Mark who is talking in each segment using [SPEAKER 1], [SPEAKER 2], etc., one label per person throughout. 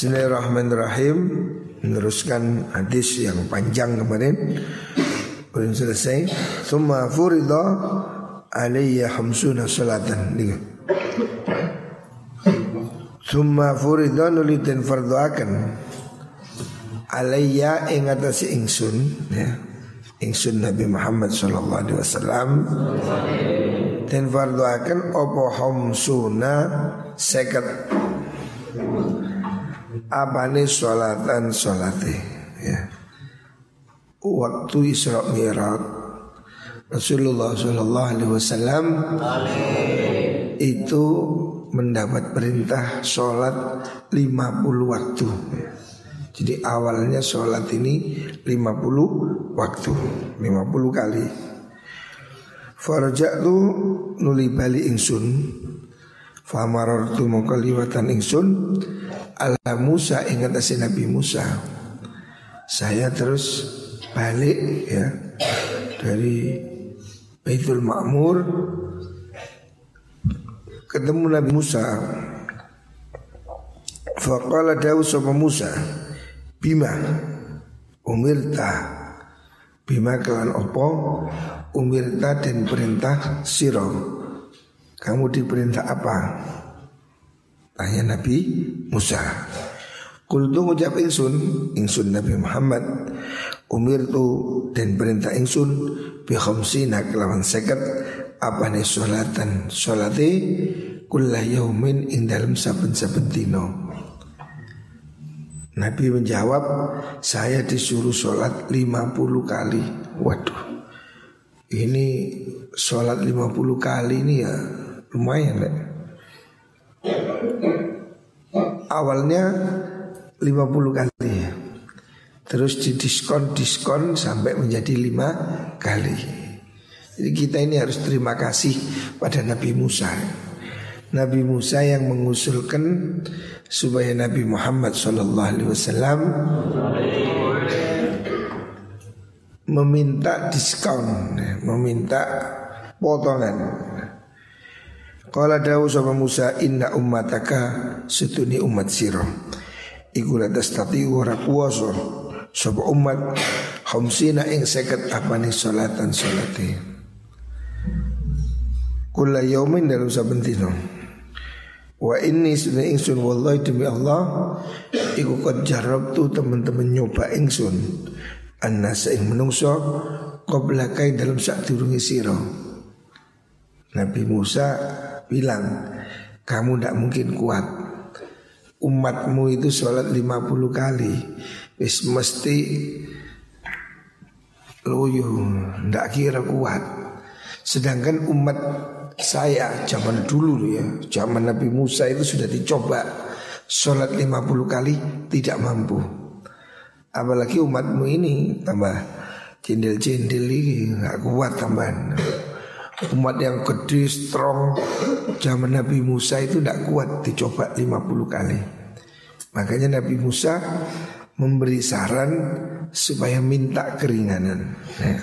[SPEAKER 1] Bismillahirrahmanirrahim. Meneruskan hadis yang panjang kemarin. Belum selesai. Thumma furida Aliyya hamsuna salatan. Thumma furida nulitin farduakan Aliyya ingatasi ingsun ya. Ingsun Nabi Muhammad sallallahu alaihi wasallam. Dan farduakan opo hamsuna seket nih sholatan sholate ya. Waktu Isra Mi'raj Rasulullah Shallallahu Alaihi Wasallam itu mendapat perintah sholat 50 waktu. Jadi awalnya sholat ini 50 waktu, 50 kali. Farja tu nuli bali ingsun Famarortu mongko liwatan ingsun ala Musa ingat asin Nabi Musa. Saya terus balik ya dari Baitul Ma'mur ketemu Nabi Musa. Faqala dawu sama Musa Bima Umirta Bima kelan opo Umirta dan perintah siro kamu diperintah apa? Tanya Nabi Musa. Kultu ngucap ingsun, ingsun Nabi Muhammad Umir tu dan perintah ingsun Bi khamsina kelawan seket Apa nih sholatan Sholati Kullah yaumin ing dalam saben-saben dino Nabi menjawab Saya disuruh sholat 50 kali Waduh Ini sholat 50 kali ini ya lumayan deh. Awalnya 50 kali. Terus didiskon-diskon sampai menjadi 5 kali. Jadi kita ini harus terima kasih pada Nabi Musa. Nabi Musa yang mengusulkan supaya Nabi Muhammad SAW meminta diskon, meminta potongan. Qala dawu sama Musa inna ummataka setuni umat siro Iku la tastati ora kuwasa sapa umat khamsina ing seket apane salatan salate. Kula yaumin dalam saben dina. Wa inni sunna ingsun wallahi demi Allah iku qad jarabtu teman-teman nyoba ingsun annas ing menungso qabla dalam sak durunge sira. Nabi Musa bilang kamu tidak mungkin kuat. Umatmu itu sholat 50 kali. Wis mesti loyo ndak kira kuat. Sedangkan umat saya zaman dulu ya zaman Nabi Musa itu sudah dicoba sholat 50 kali tidak mampu. Apalagi umatmu ini tambah cendil-cendil ini nggak kuat tambahan Umat yang gede, strong Zaman Nabi Musa itu tidak kuat Dicoba 50 kali Makanya Nabi Musa Memberi saran Supaya minta keringanan ya.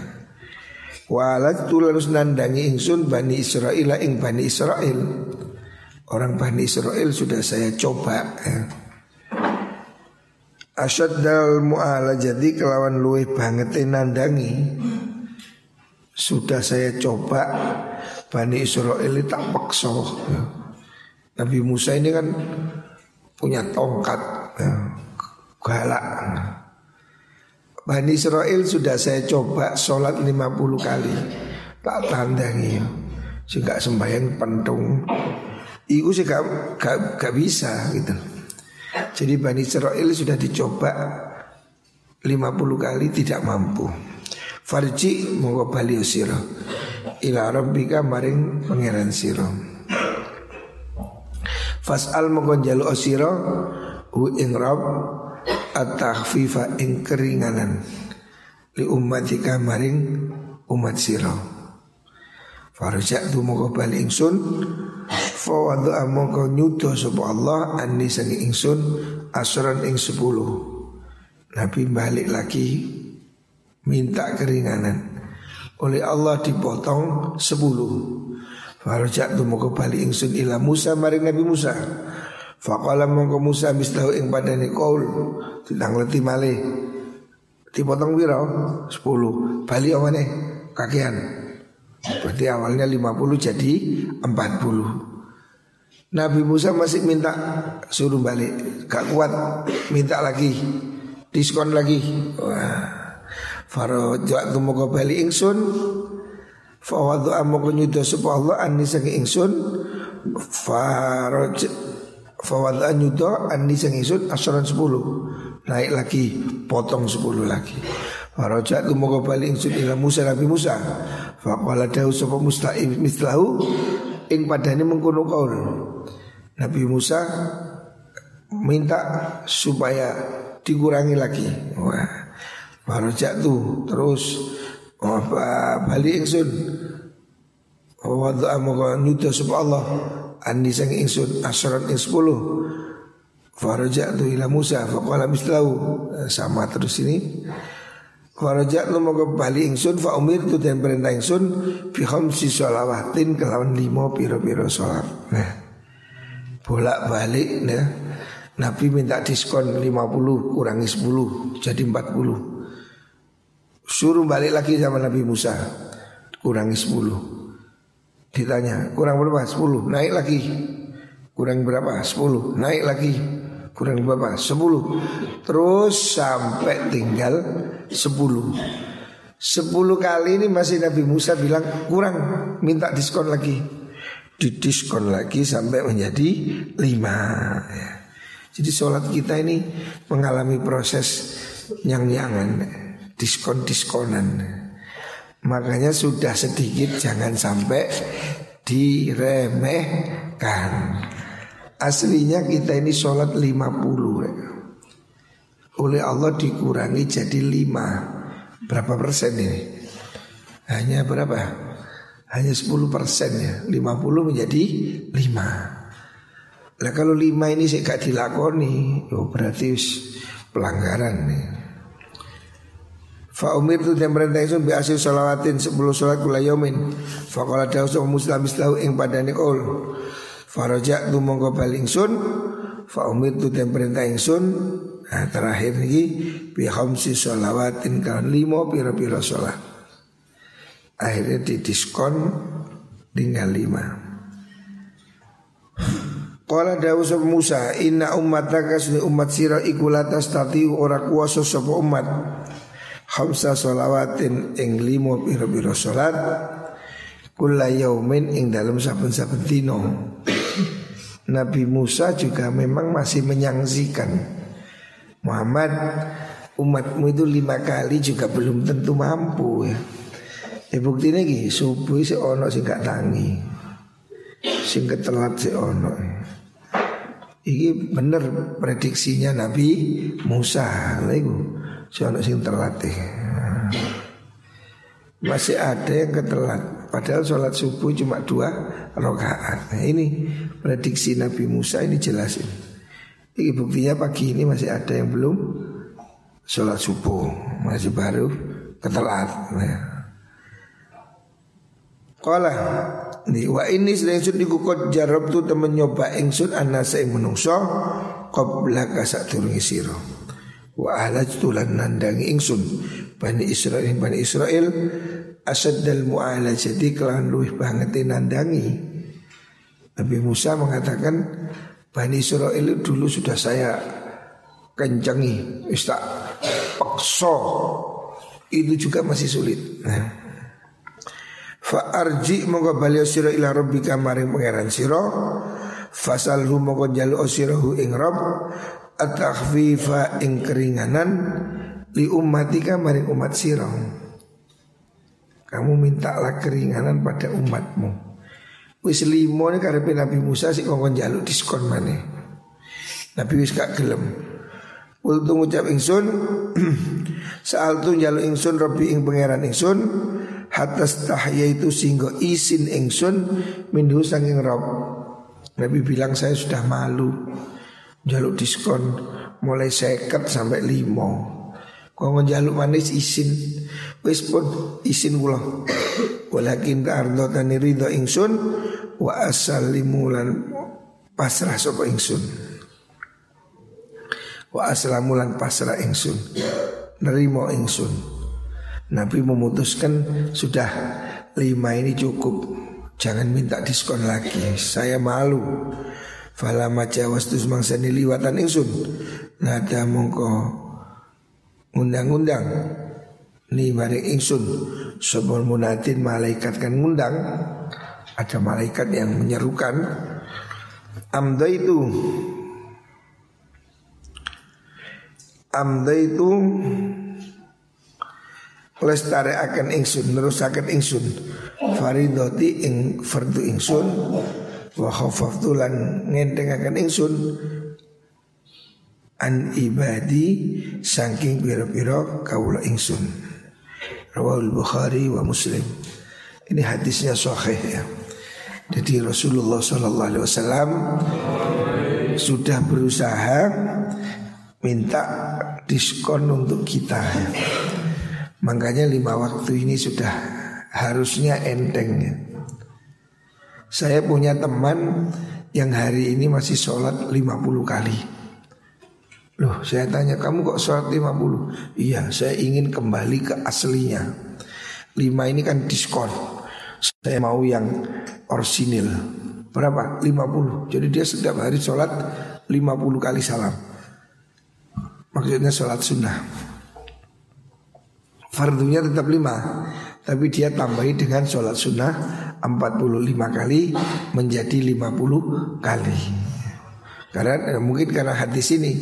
[SPEAKER 1] Walat harus nandangi ingsun Bani Israel ing Bani Israel Orang Bani Israel sudah saya coba ya. Asyad dal mu'ala jadi kelawan luwe banget nandangi sudah saya coba Bani Israel ini tak paksa. Ya. Nabi Musa ini kan punya tongkat ya, galak. Bani Israel sudah saya coba sholat 50 kali. Tak tandangi ya. Sehingga sembahyang pentung. Itu sih gak, gak, gak bisa gitu. Jadi Bani Israel sudah dicoba 50 kali tidak mampu Farji monggo bali sira ila rabbika maring pangeran sira. Fas'al monggo jalu sira hu ing rabb at-takhfifa ing keringanan li ummatika maring umat sira. Farja tu monggo bali ingsun fa wadu monggo nyuto sapa Allah anni sangi ingsun asran ing sepuluh. Nabi balik lagi minta keringanan. Oleh Allah dipotong sepuluh. Farajat tu mau kembali ingsun ila Musa maring Nabi Musa. Faqala mongko Musa mislahu ing padane qaul tentang leti malih. Dipotong piro? 10. Bali omane kakean. Berarti awalnya 50 jadi 40. Nabi Musa masih minta suruh balik, gak kuat, minta lagi, diskon lagi. Wah. Farajat moga bali ingsun. Fawadu amoko nyuda sapa Allah anni sangi ingsun. Faraj Fawadu nyuda anni sangi ingsun asaran sepuluh. Naik lagi potong sepuluh lagi. Farajat moga bali ingsun ila Musa Nabi Musa. Faqala dahu sapa musta'im mislahu Ing padani mengkono kaul. Nabi Musa minta supaya dikurangi lagi. Wah Warajak tu terus apa balik ingsun. Wadha amoga nyuda sapa Allah Andi sang ingsun asyarat ing sepuluh. Farajak tu ila Musa Faqala mislahu. Sama terus ini. Farajak tu moga balik ingsun Fa umir tu dan perintah ingsun Fi khamsi sholawatin Kelawan lima piro-piro sholat. Nah Bolak balik nah. Nabi minta diskon 50 kurangi 10 Jadi 40 Suruh balik lagi sama Nabi Musa. Kurangi 10 Ditanya kurang berapa? 10 Naik lagi. Kurang berapa? 10 Naik lagi. Kurang berapa? 10 Terus sampai tinggal 10 10 kali ini masih Nabi Musa bilang kurang. Minta diskon lagi. Didiskon lagi sampai menjadi 5 ya. Jadi sholat kita ini mengalami proses yang-yangan diskon-diskonan. Makanya sudah sedikit jangan sampai diremehkan. Aslinya kita ini sholat 50 ya. Oleh Allah dikurangi jadi 5 Berapa persen ini? Hanya berapa? Hanya 10 persen ya 50 menjadi 5 Nah kalau 5 ini saya gak dilakoni oh Berarti pelanggaran nih Fa umir tu dan perintah isun bi asil salawatin sepuluh salat kula yaumin. Fa qala dawsu muslim islahu ing padane kul. Faraja tu mongko bali ingsun. Fa umir tu dan perintah ingsun. Nah, terakhir lagi bi khamsi salawatin kan limo pira-pira salat. Akhirnya didiskon tinggal lima. Qala dawu Musa inna ummataka sunni umat sira iku latas tati ora kuasa sapa umat Khamsa solawatin ing limo biro-biro solat Kula yaumin ing dalam saben-saben dino Nabi Musa juga memang masih menyangsikan Muhammad umatmu itu lima kali juga belum tentu mampu ya. Ya bukti ini subuh si ono sing gak tangi. Sing ketelat si ono Ini bener prediksinya Nabi Musa Lalu Soalnya sing terlatih. Masih ada yang ketelat. Padahal sholat subuh cuma dua rakaat. Nah ini prediksi Nabi Musa ini jelasin Ini. Buktinya pagi ini masih ada yang belum Sholat subuh. Masih baru ketelat. Nah. Kala ini wa ini sedang sun dikukot jarab tu temen nyoba ingsun anasa yang menungso Qobla kasak turun isiro Wa ahlajtu lan nandangi ingsun. Bani Israel Bani Israel Asad dal mu'alajati kelan luih banget nandangi Nabi Musa mengatakan Bani Israel dulu sudah saya kencangi. Istak pakso Itu juga masih sulit. Nah. Fa'arji moga baliau siro ila rabbika maring pangeran siro Fasalhu moga jalu osirahu ing rob at-takhfifa ing keringanan li ummatika maring umat sirah. Kamu mintalah keringanan pada umatmu. Wis limo ini karepe Nabi Musa sik kongkon jaluk diskon mana? Nabi wis gak gelem. Ultu ngucap ingsun Saal tu jaluk ingsun Rabbi ing pangeran ingsun Hatas tahya itu singgo isin ingsun Minhu sanging Rob Nabi bilang saya sudah malu jaluk diskon mulai seket sampai limo. Kau ngejaluk manis isin, wis pun isin kula. Walakin ardo tani ridho ingsun wa asalimulan pasrah sopo ingsun. wa lan pasrah ingsun nerimo ingsun Nabi memutuskan sudah lima ini cukup jangan minta diskon lagi saya malu Fala maca wastus mangsani liwatan ingsun. Nada mongko Undang-undang Ni maring ingsun. Sobol munatin malaikat kan ngundang Ada malaikat yang menyerukan. Amda itu Amda itu Lestari akan ingsun Nerusakan ingsun. Faridoti ing fardu ingsun wa khafaftu lan ngentengaken ingsun an ibadi saking pira-pira kawula ingsun rawahul bukhari wa muslim ini hadisnya sahih ya jadi Rasulullah Sallallahu Alaihi Wasallam sudah berusaha minta diskon untuk kita ya. Makanya lima waktu ini sudah harusnya enteng ya. Saya punya teman yang hari ini masih sholat 50 kali. Loh saya tanya kamu kok sholat 50? Iya saya ingin kembali ke aslinya. 5 ini kan diskon. Saya mau yang orsinil Berapa? 50 Jadi dia setiap hari sholat 50 kali salam. Maksudnya sholat sunnah. Fardunya tetap 5 Tapi dia tambahi dengan sholat sunnah 45 kali menjadi 50 kali. Karena eh, mungkin karena hadis ini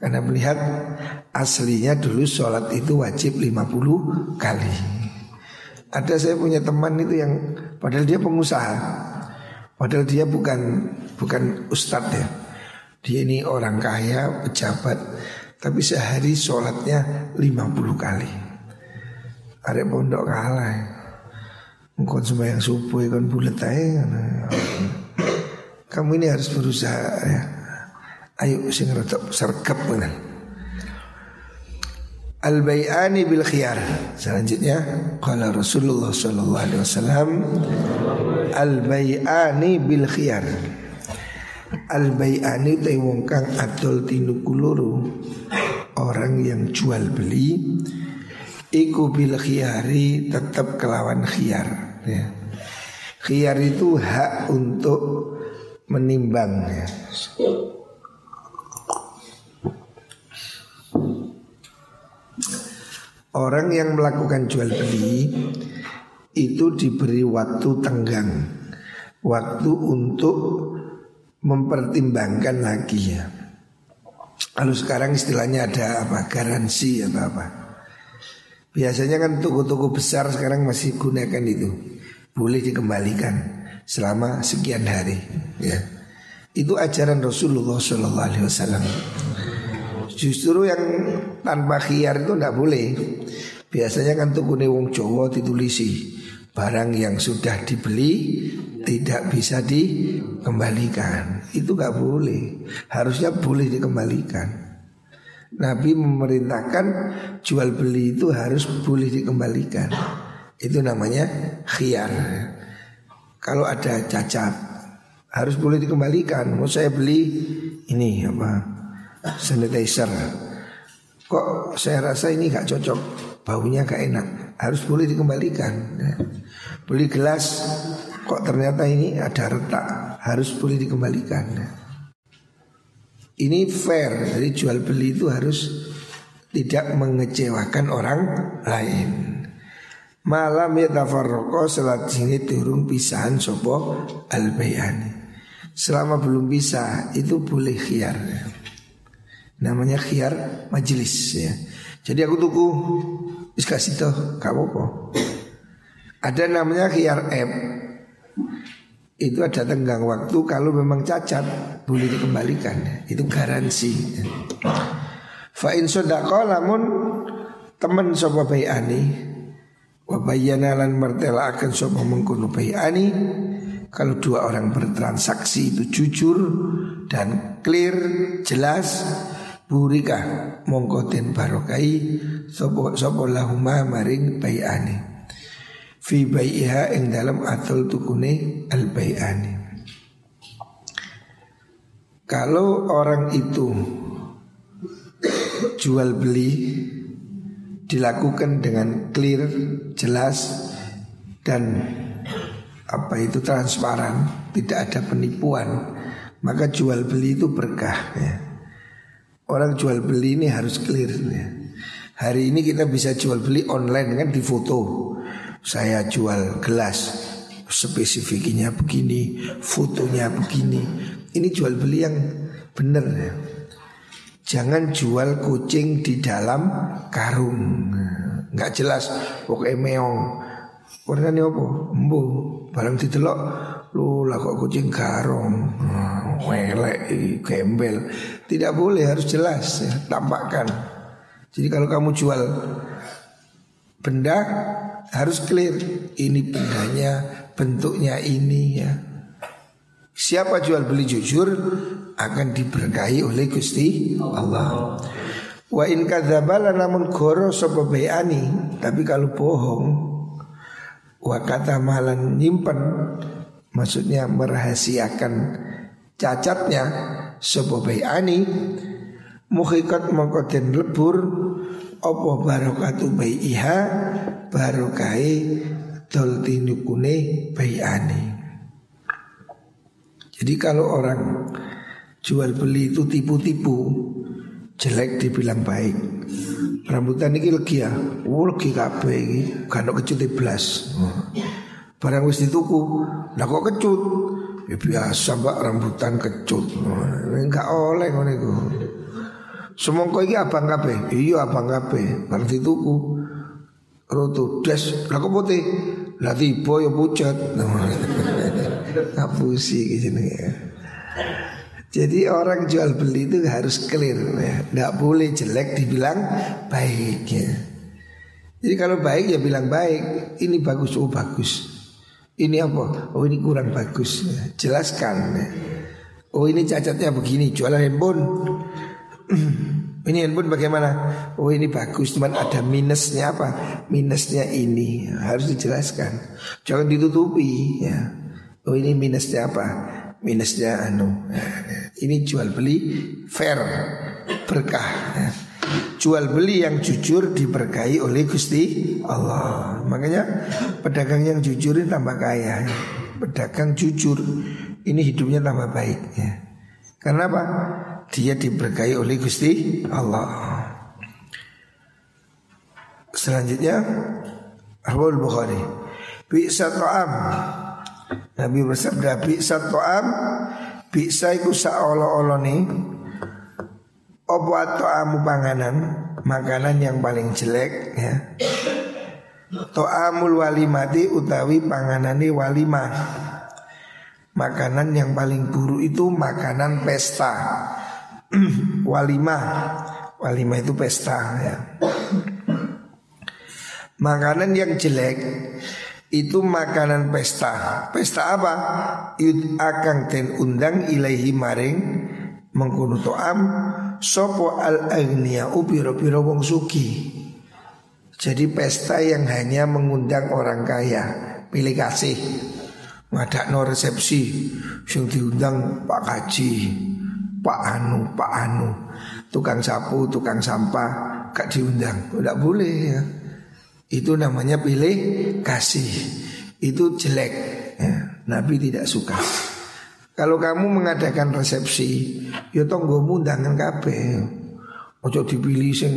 [SPEAKER 1] karena melihat aslinya dulu sholat itu wajib 50 kali. Ada saya punya teman itu yang padahal dia pengusaha, padahal dia bukan bukan ustadz ya. Dia ini orang kaya, pejabat, tapi sehari sholatnya 50 kali. Ada pondok kalah. Ya. Engkau sembahyang subuh kan bulat aja Kamu ini harus berusaha ya. Ayo sing rada sergap benar. Al bayani bil khiyar. Selanjutnya qala Rasulullah sallallahu alaihi wasallam al bayani bil khiyar. Al bayani te wong kang tinukuluru orang yang jual beli iku bil khiyari tetap kelawan khiyar ya. Khiyar itu hak untuk menimbang ya. Orang yang melakukan jual beli itu diberi waktu tenggang, waktu untuk mempertimbangkan lagi ya. Kalau sekarang istilahnya ada apa garansi atau apa. Biasanya kan toko-toko besar sekarang masih gunakan itu Boleh dikembalikan selama sekian hari ya. Itu ajaran Rasulullah Wasallam. Justru yang tanpa khiar itu tidak boleh. Biasanya kan toko wong Jawa ditulisi barang yang sudah dibeli tidak bisa dikembalikan. Itu nggak boleh. Harusnya boleh dikembalikan. Nabi memerintahkan jual beli itu harus boleh dikembalikan. Itu namanya khiyar. Kalau ada cacat harus boleh dikembalikan. Mau saya beli ini apa sanitizer. Kok saya rasa ini gak cocok, baunya gak enak. Harus boleh dikembalikan. Beli gelas, kok ternyata ini ada retak, harus boleh dikembalikan. Ini fair, jadi jual beli itu harus tidak mengecewakan orang lain. Malam ya tafarroko selat sini turun pisahan sopo al bayani. Selama belum bisa itu boleh khiar. Namanya khiar majelis ya. Jadi aku tuku kasih. Ada namanya khiar app itu ada tenggang waktu kalau memang cacat boleh dikembalikan. Itu garansi. Fa in sadaqa lamun teman sapa bayani wa bayyana lan martela akan sapa mengkono bayani kalau dua orang bertransaksi itu jujur dan clear jelas burika mongko den barokai sapa sapa lahuma maring bayani fi bai'iha ing dalam atul tukune al bai'ani. Kalau orang itu jual beli dilakukan dengan clear, jelas dan apa itu transparan, tidak ada penipuan, maka jual beli itu berkah ya. Orang jual beli ini harus clear ya. Hari ini kita bisa jual beli online kan di foto. Saya jual gelas, spesifiknya begini, fotonya begini. Ini jual beli yang benar ya. Jangan jual kucing di dalam karung. Nggak jelas pokoknya meong. Ini apa? Embu. Barang ditelok Lu lah kok kucing karung Welek Gembel. Tidak boleh harus jelas ya, Tampakkan. Jadi kalau kamu jual Benda Harus clear. Ini bendanya Bentuknya ini ya. Siapa jual beli jujur akan diberkahi oleh Gusti Allah. Wa in kadzabala namun goro sapa bayani, tapi kalau bohong wa kata malan nyimpen maksudnya merahasiakan cacatnya sapa bayani mukhikat mongko lebur apa barokatu baiha barokai dol tinukune bayani. Jadi kalau orang Jual beli itu tipu-tipu Jelek dibilang baik. Rambutan ini lagi ya. Oh kabeh ini Gak kecut belas Barang wis dituku Lah kok kecut? Ya biasa mbak rambutan kecut. Enggak oleh ngono Semongko iki abang kabeh. Iya abang kabeh. Barang dituku. Roto des, lah kok putih? Lah tiba ya pucat. Ngapusi gitu ya. Jadi orang jual beli itu harus clear ya. Boleh jelek dibilang baik ya. Jadi kalau baik ya bilang baik Ini bagus, oh bagus Ini apa? Oh ini kurang bagus ya. Jelaskan ya. Oh ini cacatnya begini Jualan handphone Ini handphone bagaimana? Oh ini bagus Cuman ada minusnya apa? Minusnya ini Harus dijelaskan Jangan ditutupi ya. Oh ini minusnya apa? minusnya anu. Ini jual beli fair berkah. Jual beli yang jujur diberkahi oleh Gusti Allah. Makanya pedagang yang jujur ini tambah kaya. Pedagang jujur ini hidupnya tambah baik ya. Karena apa? Dia diberkahi oleh Gusti Allah. Selanjutnya Abu Bukhari. Bisa ta'am. Nabi bersabda bisa to'am bisa iku saolo nih Opo to'amu panganan? Makanan yang paling jelek ya. To'amul walimati utawi panganani walimah. Makanan yang paling buruk itu makanan pesta Walimah Walimah itu pesta ya Makanan yang jelek itu makanan pesta. Pesta apa? Yud akang ten undang ilaihi maring mengkuno to'am sopo al agnia upiro piro wong suki. Jadi pesta yang hanya mengundang orang kaya, pilih kasih. Ngadak no resepsi, yang diundang Pak Kaji, Pak Anu, Pak Anu, tukang sapu, tukang sampah, gak diundang, tidak boleh ya. Itu namanya pilih kasih. Itu jelek ya. Nabi tidak suka. Kalau kamu mengadakan resepsi Ya tonggo undangan kabeh. Ojo dipilih sing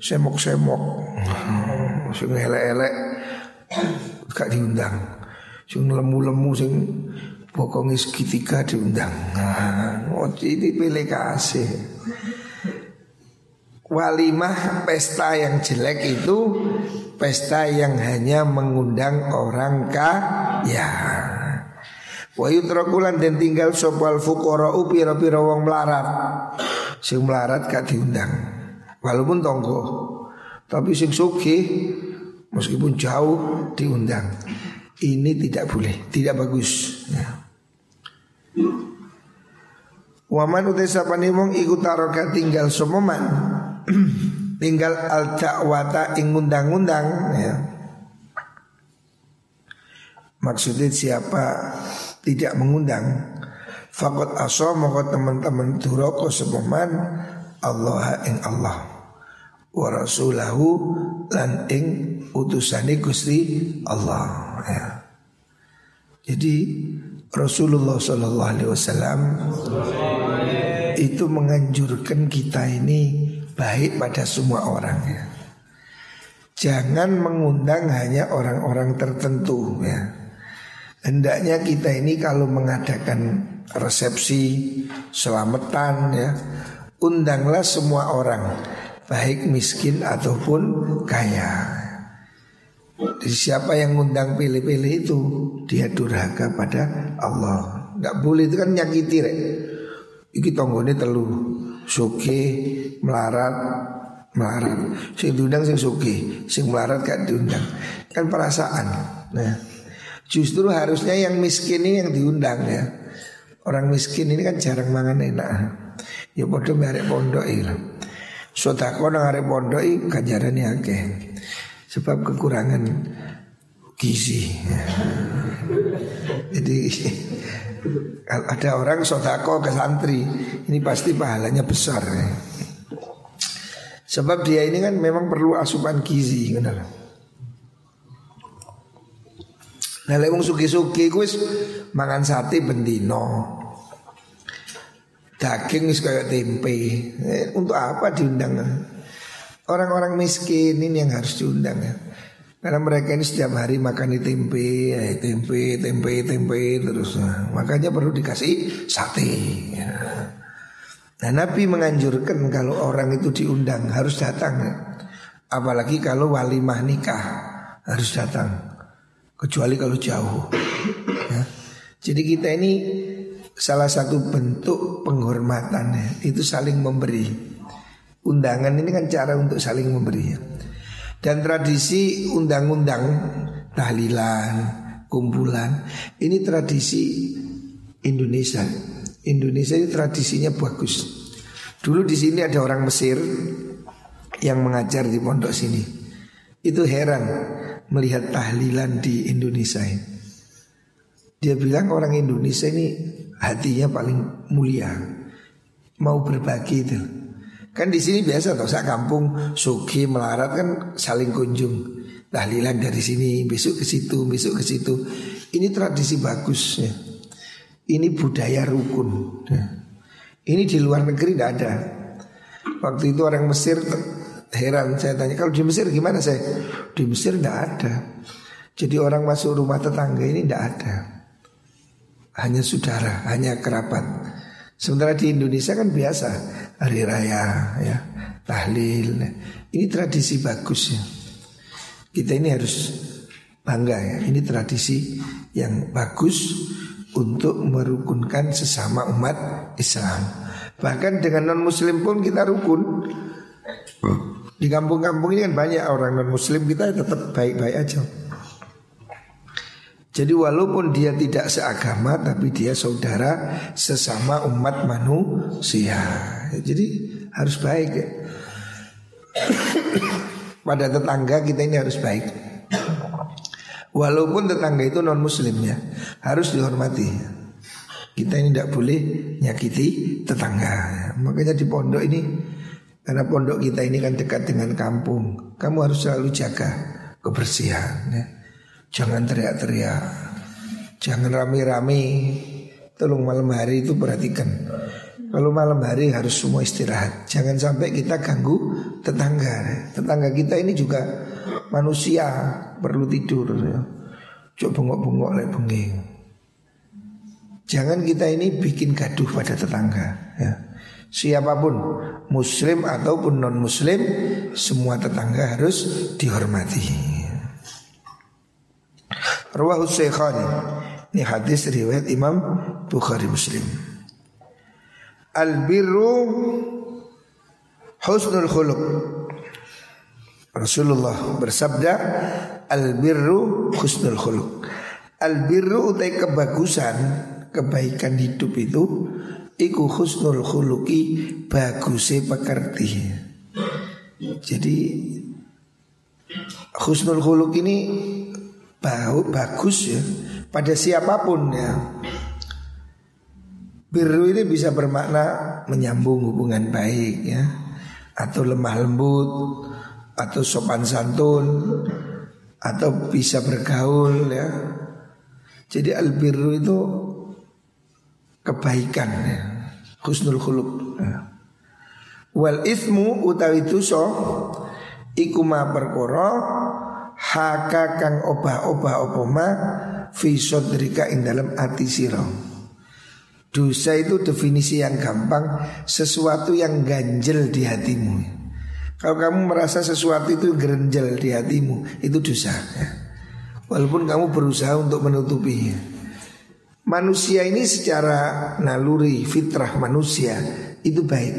[SPEAKER 1] semok-semok Sing elek-elek Gak diundang. Sing lemu-lemu sing Pokoknya segitiga diundang Nah, ini pilih kasih Walimah pesta yang jelek itu pesta yang hanya mengundang orang kaya. Wa yutrakulan dan tinggal sopal fukara pira-pira wong melarat. Sing melarat gak diundang. Walaupun tonggo. Tapi sing sugih meskipun jauh diundang. Ini tidak boleh, tidak bagus. Ya. Waman utai sapani wong ikut taroka tinggal somoman tinggal al dakwata ing undang-undang ya. Maksudnya siapa tidak mengundang Fakot aso moko teman-teman duroko sepeman Allah ing Allah wa rasulahu lan ing utusane Gusti Allah ya. Jadi Rasulullah Shallallahu Alaihi Wasallam itu menganjurkan kita ini baik pada semua orang ya. Jangan mengundang hanya orang-orang tertentu ya. Hendaknya kita ini kalau mengadakan resepsi selamatan ya, undanglah semua orang, baik miskin ataupun kaya. Jadi siapa yang ngundang pilih-pilih itu dia durhaka pada Allah. Tidak boleh itu kan nyakiti rek. Iki tonggone telu suke melarat melarat. Sing diundang sing suke, sing melarat gak diundang. Kan perasaan. Nah, justru harusnya yang miskin ini yang diundang ya. Orang miskin ini kan jarang mangan enak. Ya bodoh merek pondok ini. Sodako nang arep pondok ganjarane akeh sebab kekurangan gizi. Jadi ada orang sodako ke santri, ini pasti pahalanya besar. Sebab dia ini kan memang perlu asupan gizi, benar. Nah, lewung suki-suki kuis mangan sate bendino. Daging wis kayak tempe. Eh, untuk apa diundang? Orang-orang miskin ini yang harus diundang ya. Karena mereka ini setiap hari makan di tempe, ya, tempe, tempe, tempe terus. Nah, makanya perlu dikasih sate. Ya. Nah Nabi menganjurkan kalau orang itu diundang harus datang. Ya. Apalagi kalau walimah nikah harus datang. Kecuali kalau jauh. Ya. Jadi kita ini salah satu bentuk penghormatan itu saling memberi. Undangan ini kan cara untuk saling memberi Dan tradisi undang-undang tahlilan, kumpulan Ini tradisi Indonesia. Indonesia ini tradisinya bagus. Dulu di sini ada orang Mesir yang mengajar di pondok sini. Itu heran melihat tahlilan di Indonesia ini. Dia bilang orang Indonesia ini hatinya paling mulia. Mau berbagi itu Kan di sini biasa toh sak kampung suki melarat kan saling kunjung. Tahlilan dari sini, besok ke situ, besok ke situ. Ini tradisi bagus ya. Ini budaya rukun. Ya. Ini di luar negeri tidak ada. Waktu itu orang Mesir heran saya tanya kalau di Mesir gimana saya? Di Mesir tidak ada. Jadi orang masuk rumah tetangga ini tidak ada. Hanya saudara, hanya kerabat. Sementara di Indonesia kan biasa hari raya ya, tahlil. Ini tradisi bagus ya. Kita ini harus bangga ya. Ini tradisi yang bagus untuk merukunkan sesama umat Islam. Bahkan dengan non muslim pun kita rukun. Di kampung-kampung ini kan banyak orang non muslim kita tetap baik-baik aja. Jadi walaupun dia tidak seagama tapi dia saudara sesama umat manusia. Jadi harus baik ya. Pada tetangga kita ini harus baik. Walaupun tetangga itu non muslim ya harus dihormati. Kita ini tidak boleh nyakiti tetangga. Makanya di pondok ini karena pondok kita ini kan dekat dengan kampung, kamu harus selalu jaga kebersihan. Ya. Jangan teriak-teriak. Jangan rame-rame. Tolong malam hari itu perhatikan. Kalau malam hari harus semua istirahat. Jangan sampai kita ganggu tetangga. Tetangga kita ini juga manusia Perlu tidur. Coba bengok-bengok lek benging Jangan kita ini bikin gaduh pada tetangga ya. Siapa pun muslim ataupun non muslim Semua tetangga harus dihormati Rawahu Syekhani. Ini hadis riwayat Imam Bukhari Muslim. Al-birru husnul khuluq. Rasulullah bersabda Al-birru husnul khuluq. Al-birru utai kebagusan Kebaikan hidup itu Iku husnul khuluqi Bagusnya pekerti. Jadi Husnul khuluq ini bau bagus ya pada siapa pun ya. Biru ini bisa bermakna menyambung hubungan baik ya atau lemah lembut atau sopan santun atau bisa bergaul ya. Jadi albirru itu kebaikan ya. Husnul khuluq. Ya. Wal ismu utawi dosa iku ma perkara haka kang obah-obah apa ma fi sadrika ing dalam ati sira. Dosa itu definisi yang gampang sesuatu yang ganjel di hatimu. Kalau kamu merasa sesuatu itu gerenjel di hatimu, itu dosa. Ya. Walaupun kamu berusaha untuk menutupinya. Manusia ini secara naluri fitrah manusia itu baik.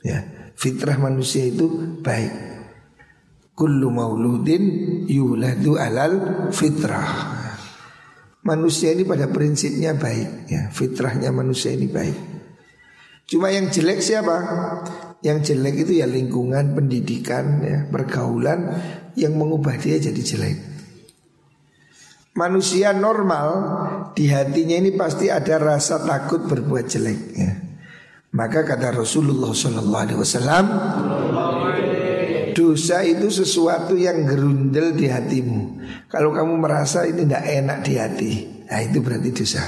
[SPEAKER 1] Ya, fitrah manusia itu baik. Kullu mauludin yuladu alal fitrah. Manusia ini pada prinsipnya baik ya, fitrahnya manusia ini baik. Cuma yang jelek siapa? Yang jelek itu ya lingkungan, pendidikan, ya, pergaulan yang mengubah dia jadi jelek. Manusia normal di hatinya ini pasti ada rasa takut berbuat jelek. Ya. Maka kata Rasulullah Wasallam, dosa itu sesuatu yang gerundel di hatimu. Kalau kamu merasa ini tidak enak di hati, nah itu berarti dosa.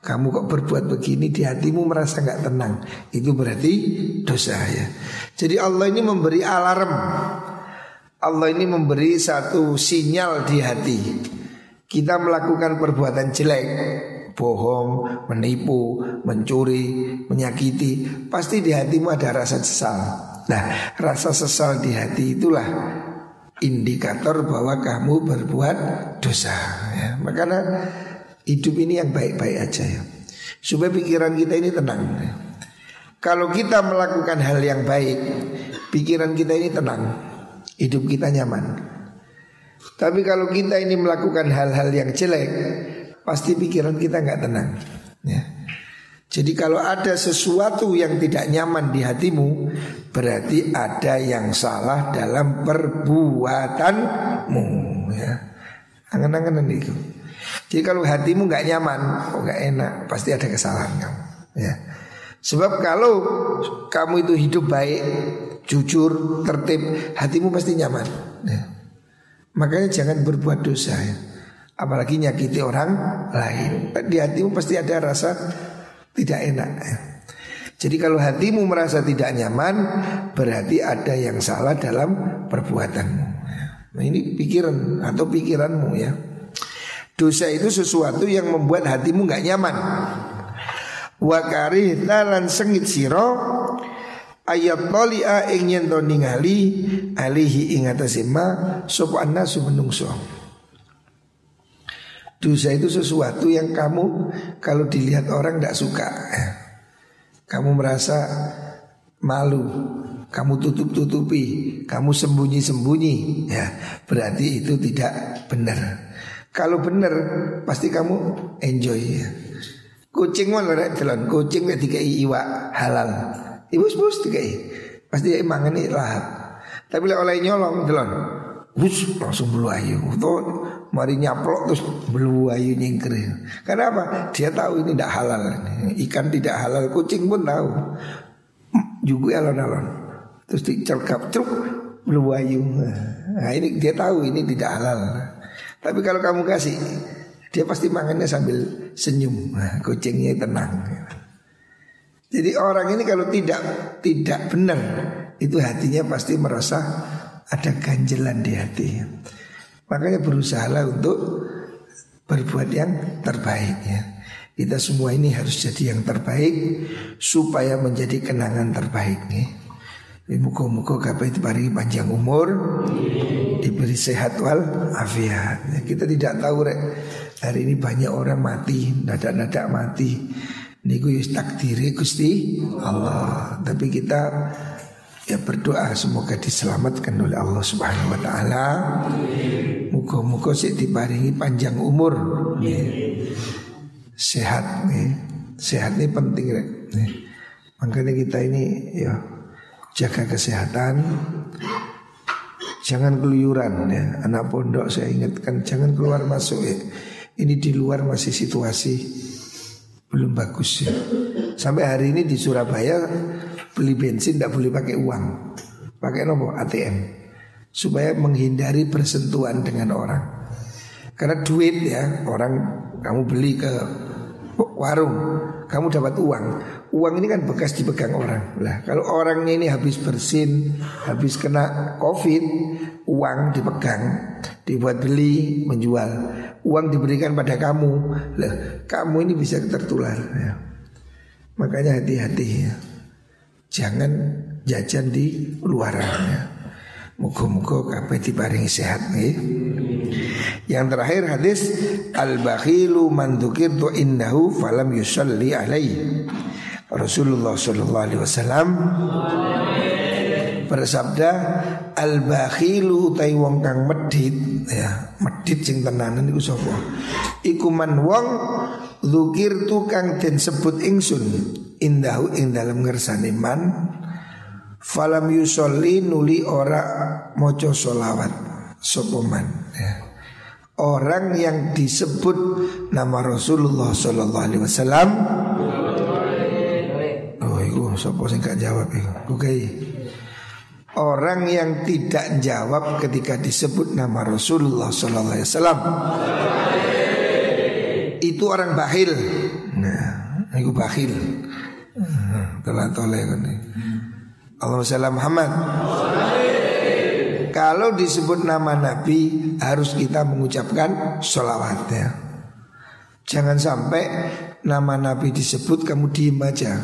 [SPEAKER 1] Kamu kok berbuat begini di hatimu merasa nggak tenang, itu berarti dosa ya. Jadi Allah ini memberi alarm, Allah ini memberi satu sinyal di hati. Kita melakukan perbuatan jelek, bohong, menipu, mencuri, menyakiti, pasti di hatimu ada rasa sesal. Nah, rasa sesal di hati itulah indikator bahwa kamu berbuat dosa ya. Makanya hidup ini yang baik-baik aja ya. Supaya pikiran kita ini tenang. Ya. Kalau kita melakukan hal yang baik, pikiran kita ini tenang, hidup kita nyaman. Tapi kalau kita ini melakukan hal-hal yang jelek, pasti pikiran kita nggak tenang. Ya. Jadi kalau ada sesuatu yang tidak nyaman di hatimu Berarti ada yang salah dalam perbuatanmu ya. Angan-angan itu Jadi kalau hatimu nggak nyaman, oh nggak enak, pasti ada kesalahan kamu ya. Sebab kalau kamu itu hidup baik, jujur, tertib, hatimu pasti nyaman ya. Makanya jangan berbuat dosa ya Apalagi nyakiti orang lain Di hatimu pasti ada rasa tidak enak. Jadi kalau hatimu merasa tidak nyaman, berarti ada yang salah dalam perbuatanmu. Nah ini pikiran atau pikiranmu ya. Dosa itu sesuatu yang membuat hatimu nggak nyaman. Wakari talan sengit siro ayat tolia ingin to ningali alihi ingatasima sopan nasu menungso. Dosa itu sesuatu yang kamu kalau dilihat orang tidak suka. Kamu merasa malu, kamu tutup-tutupi, kamu sembunyi-sembunyi, ya berarti itu tidak benar. Kalau benar pasti kamu enjoy ya. Kucing mana rek telan, kucing nek dikai iwak halal. Ibu bos dikai. Pasti emang ini lahap. Tapi oleh nyolong telan, Bus langsung belu ayu. Tuh mari nyaplok terus belu ayu nyingkir. Karena apa? Dia tahu ini tidak halal. Ikan tidak halal, kucing pun tahu. Juga alon-alon. Terus dicerkap truk belu ayu. Nah ini dia tahu ini tidak halal. Tapi kalau kamu kasih, dia pasti makannya sambil senyum. Nah, kucingnya tenang. Jadi orang ini kalau tidak tidak benar itu hatinya pasti merasa ada ganjelan di hati. Makanya berusahalah untuk berbuat yang terbaik ya. Kita semua ini harus jadi yang terbaik supaya menjadi kenangan terbaik nih. Muka-muka kapai itu pari panjang umur Diberi sehat wal afiat ya, Kita tidak tahu rek Hari ini banyak orang mati Nada-nada mati Niku yus takdiri Gusti Allah Tapi kita ya berdoa semoga diselamatkan oleh Allah Subhanahu wa taala. Muka-muka sih diparingi panjang umur. Ya. Sehat nih. Sehat ini penting ya. Makanya kita ini ya jaga kesehatan. Jangan keluyuran ya. Anak pondok saya ingatkan jangan keluar masuk ya. Ini di luar masih situasi belum bagus ya. Sampai hari ini di Surabaya beli bensin tidak boleh pakai uang, pakai nomor ATM supaya menghindari persentuhan dengan orang. Karena duit ya orang kamu beli ke warung, kamu dapat uang. Uang ini kan bekas dipegang orang. Lah, kalau orangnya ini habis bersin, habis kena Covid, uang dipegang, dibuat beli, menjual. Uang diberikan pada kamu. Lah, kamu ini bisa tertular ya. Makanya hati-hati ya. Jangan jajan di luaran ya. Muka-muka kabeh diparingi sehat nih. Yang terakhir hadis al-bakhilu man dzukirtu innahu falam yusalli alaihi. Rasulullah sallallahu alaihi wasallam bersabda al-bakhilu utai wong kang medit ya, medit sing tenanan iku sapa? Iku man wong dzukirtu kang den sebut ingsun indahu ing dalam ngersane man Falam yusolli nuli ora moco solawat sopoman ya. Orang yang disebut nama Rasulullah Sallallahu Alaihi Wasallam Oh itu sopo sing gak jawab itu Oke Orang yang tidak jawab ketika disebut nama Rasulullah Sallallahu Alaihi Wasallam Itu orang bakhil. Nah, itu bakhil Telah toleh kan Allahumma sallam Muhammad. Kalau disebut nama Nabi Harus kita mengucapkan sholawat ya Jangan sampai nama Nabi disebut kamu diem aja.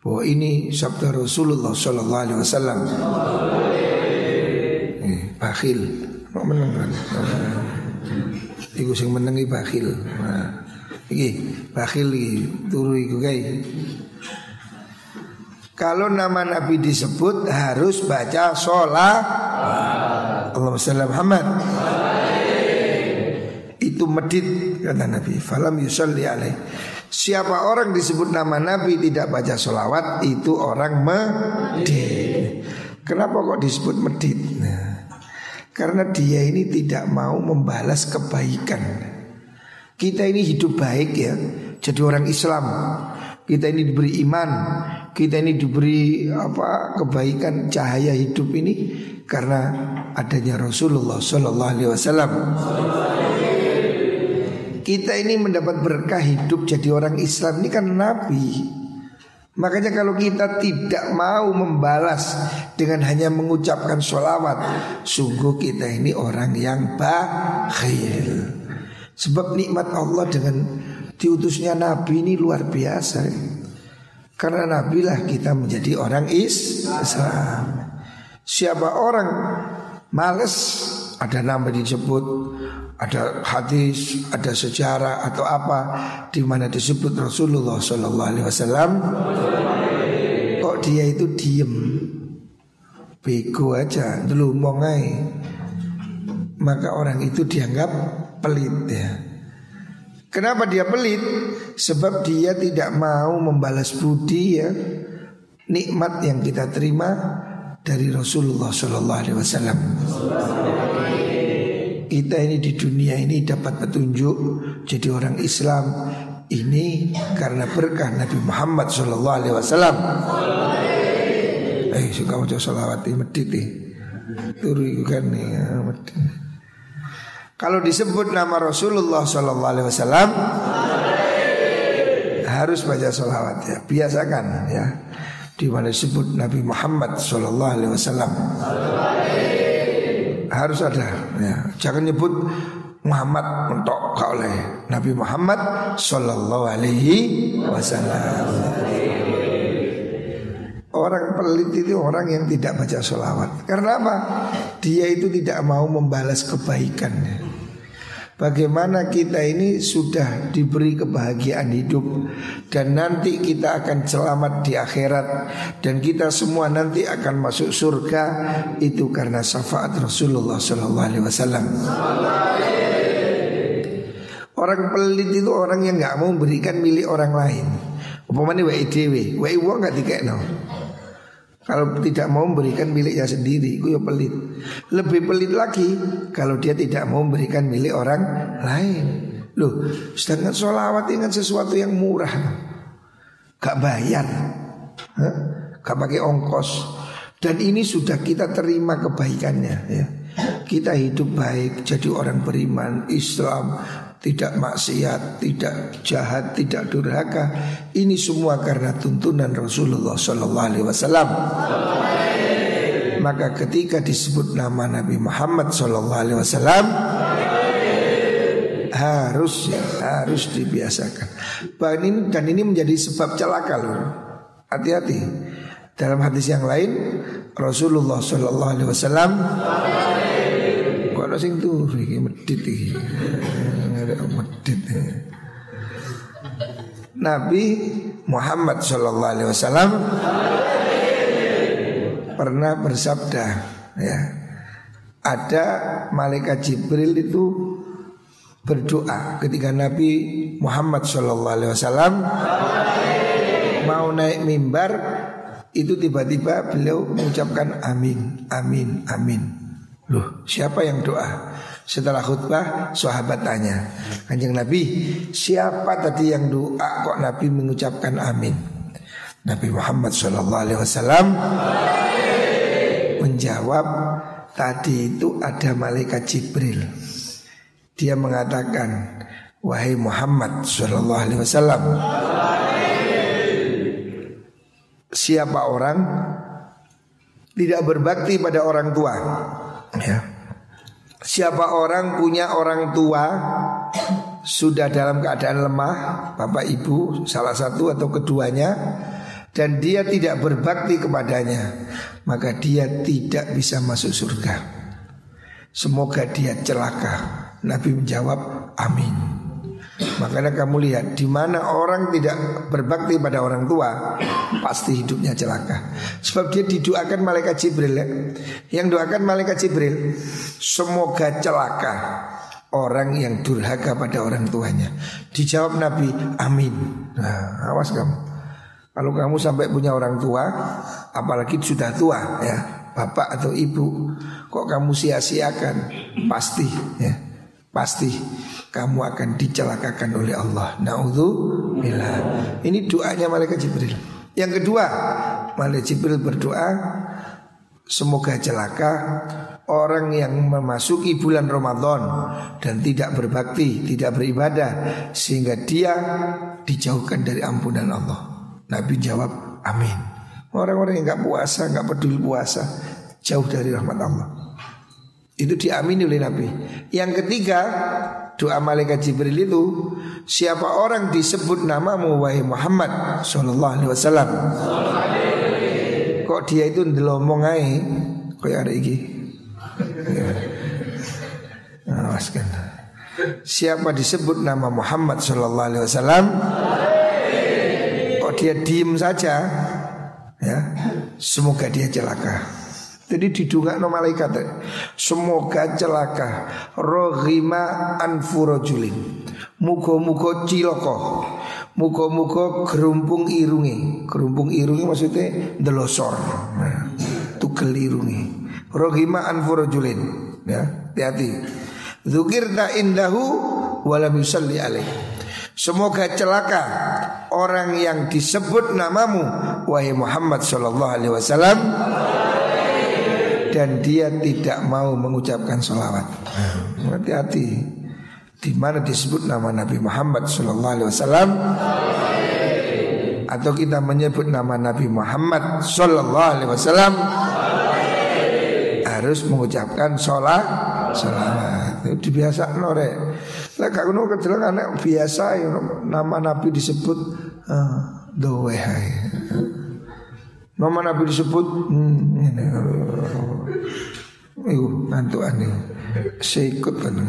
[SPEAKER 1] Bahwa ini sabda Rasulullah Sallallahu Alaihi Wasallam. Bakhil. Mau menang kan Iku sing menangi bakhil. Nah, Iki bakhil iki turu iku guys kalau nama Nabi disebut harus baca sholat. Allahumma salli Muhammad. Itu medit kata Nabi. Falam yusalli alaih. Siapa orang disebut nama Nabi tidak baca sholawat Itu orang medit. Kenapa kok disebut medit? Nah, karena dia ini tidak mau membalas kebaikan Kita ini hidup baik ya Jadi orang Islam kita ini diberi iman, kita ini diberi apa kebaikan cahaya hidup ini karena adanya Rasulullah Shallallahu Alaihi Wasallam. Kita ini mendapat berkah hidup jadi orang Islam ini kan Nabi. Makanya kalau kita tidak mau membalas dengan hanya mengucapkan sholawat Sungguh kita ini orang yang bakhil Sebab nikmat Allah dengan diutusnya Nabi ini luar biasa. Karena Nabi lah kita menjadi orang Islam. Siapa orang males ada nama disebut, ada hadis, ada sejarah atau apa di mana disebut Rasulullah Shallallahu Alaihi Wasallam, kok dia itu diem, bego aja, dulu mongai, maka orang itu dianggap pelit ya. Kenapa dia pelit? Sebab dia tidak mau membalas budi ya nikmat yang kita terima dari Rasulullah Shallallahu Alaihi Wasallam. Kita ini di dunia ini dapat petunjuk jadi orang Islam ini karena berkah Nabi Muhammad Shallallahu Alaihi Wasallam. Eh suka baca salawat medit Turu kan nih ya, medit. Kalau disebut nama Rasulullah Sallallahu Alaihi Wasallam harus baca sholawat ya, biasakan ya. Di mana disebut Nabi Muhammad Sallallahu Alaihi Wasallam harus ada ya. Jangan nyebut Muhammad untuk kau oleh Nabi Muhammad Sallallahu Alaihi Wasallam. Orang pelit itu orang yang tidak baca sholawat Karena apa? Dia itu tidak mau membalas kebaikannya Bagaimana kita ini sudah diberi kebahagiaan hidup Dan nanti kita akan selamat di akhirat Dan kita semua nanti akan masuk surga Itu karena syafaat Rasulullah SAW Orang pelit itu orang yang nggak mau memberikan milik orang lain Umpamanya wa IDW, wa uang nggak dikekno. Kalau tidak mau memberikan miliknya sendiri, itu ya pelit. Lebih pelit lagi kalau dia tidak mau memberikan milik orang lain. Loh, sedangkan sholawat ini kan sesuatu yang murah, gak bayar. Gak pakai ongkos. Dan ini sudah kita terima kebaikannya ya. Kita hidup baik, jadi orang beriman, Islam, tidak maksiat, tidak jahat, tidak durhaka. Ini semua karena tuntunan Rasulullah Sallallahu Alaihi Wasallam. Maka ketika disebut nama Nabi Muhammad Sallallahu Alaihi Wasallam harus ya, harus dibiasakan. Bahkan ini dan ini menjadi sebab celaka loh. Hati-hati. Dalam hadis yang lain Rasulullah Sallallahu Alaihi Wasallam ada sing tuh medit. Nabi Muhammad Sallallahu Alaihi Wasallam pernah bersabda ya ada malaikat Jibril itu berdoa ketika Nabi Muhammad Shallallahu Alaihi Wasallam mau naik mimbar itu tiba-tiba beliau mengucapkan amin, amin, amin. Loh, siapa yang doa? Setelah khutbah, sahabat tanya, kanjeng Nabi, siapa tadi yang doa kok Nabi mengucapkan amin? Nabi Muhammad Wasallam menjawab, tadi itu ada malaikat Jibril. Dia mengatakan, wahai Muhammad Wasallam, siapa orang tidak berbakti pada orang tua, ya. Siapa orang punya orang tua sudah dalam keadaan lemah, bapak ibu salah satu atau keduanya, dan dia tidak berbakti kepadanya, maka dia tidak bisa masuk surga. Semoga dia celaka. Nabi menjawab amin. Makanya kamu lihat di mana orang tidak berbakti pada orang tua pasti hidupnya celaka. Sebab dia didoakan malaikat Jibril ya. Yang doakan malaikat Jibril semoga celaka orang yang durhaka pada orang tuanya. Dijawab Nabi, amin. Nah, awas kamu. Kalau kamu sampai punya orang tua, apalagi sudah tua ya, bapak atau ibu, kok kamu sia-siakan? Pasti ya pasti kamu akan dicelakakan oleh Allah. Naudzubillah. Ini doanya malaikat Jibril. Yang kedua, malaikat Jibril berdoa semoga celaka orang yang memasuki bulan Ramadan dan tidak berbakti, tidak beribadah sehingga dia dijauhkan dari ampunan Allah. Nabi jawab, amin. Orang-orang yang nggak puasa, nggak peduli puasa, jauh dari rahmat Allah. Itu diamini oleh Nabi. Yang ketiga, doa malaikat Jibril itu, siapa orang disebut namamu wahai Muhammad sallallahu alaihi wasallam. Kok dia itu ndelomong ae kayak ada iki. Awaskan. Siapa disebut nama Muhammad sallallahu alaihi wasallam, kok dia diem saja, ya, semoga dia celaka. Jadi didungak no malaikat Semoga celaka Rohima anfurojulin Mugo-mugo ciloko Mugo-mugo gerumpung irungi Gerumpung irungi maksudnya Delosor nah, Tugel irungi Rohima anfurojulin Ya, hati-hati. Zukirta indahu Walam yusalli alaih. Semoga celaka orang yang disebut namamu wahai Muhammad sallallahu alaihi wasallam dan dia tidak mau mengucapkan sholawat. Hati-hati. Di mana disebut nama Nabi Muhammad Sallallahu Alaihi Wasallam atau kita menyebut nama Nabi Muhammad Sallallahu Alaihi Wasallam harus mengucapkan sholat sholawat itu biasa nore lah kalau kecelakaan anak biasa ya, nama Nabi disebut uh, dowe Nama Nabi disebut hmm, ini, Iku nantuan Saya ikut kan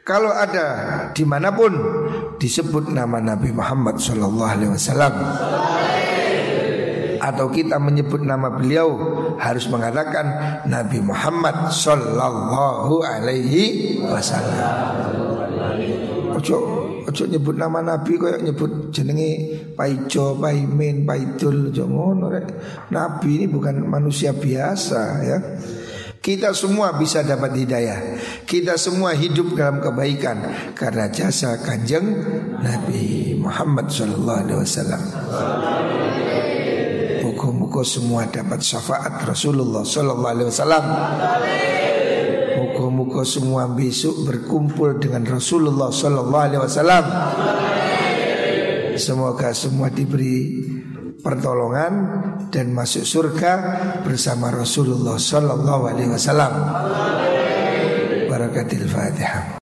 [SPEAKER 1] Kalau ada di mana pun disebut nama Nabi Muhammad Sallallahu Alaihi Wasallam. Atau kita menyebut nama beliau harus mengatakan Nabi Muhammad Sallallahu Alaihi Wasallam. Ojo Ojo nyebut nama Nabi kayak nyebut jenenge Paijo, Paimin, Paidul ojo ngono rek. Nabi ini bukan manusia biasa ya. Kita semua bisa dapat hidayah. Kita semua hidup dalam kebaikan karena jasa Kanjeng Nabi Muhammad sallallahu alaihi wasallam. Muka semua dapat syafaat Rasulullah Wasallam. Muka-muka semua besok berkumpul dengan Rasulullah Wasallam. Semoga semua diberi pertolongan dan masuk surga bersama Rasulullah Sallallahu Alaihi Wasallam. Barakatil Fatihah.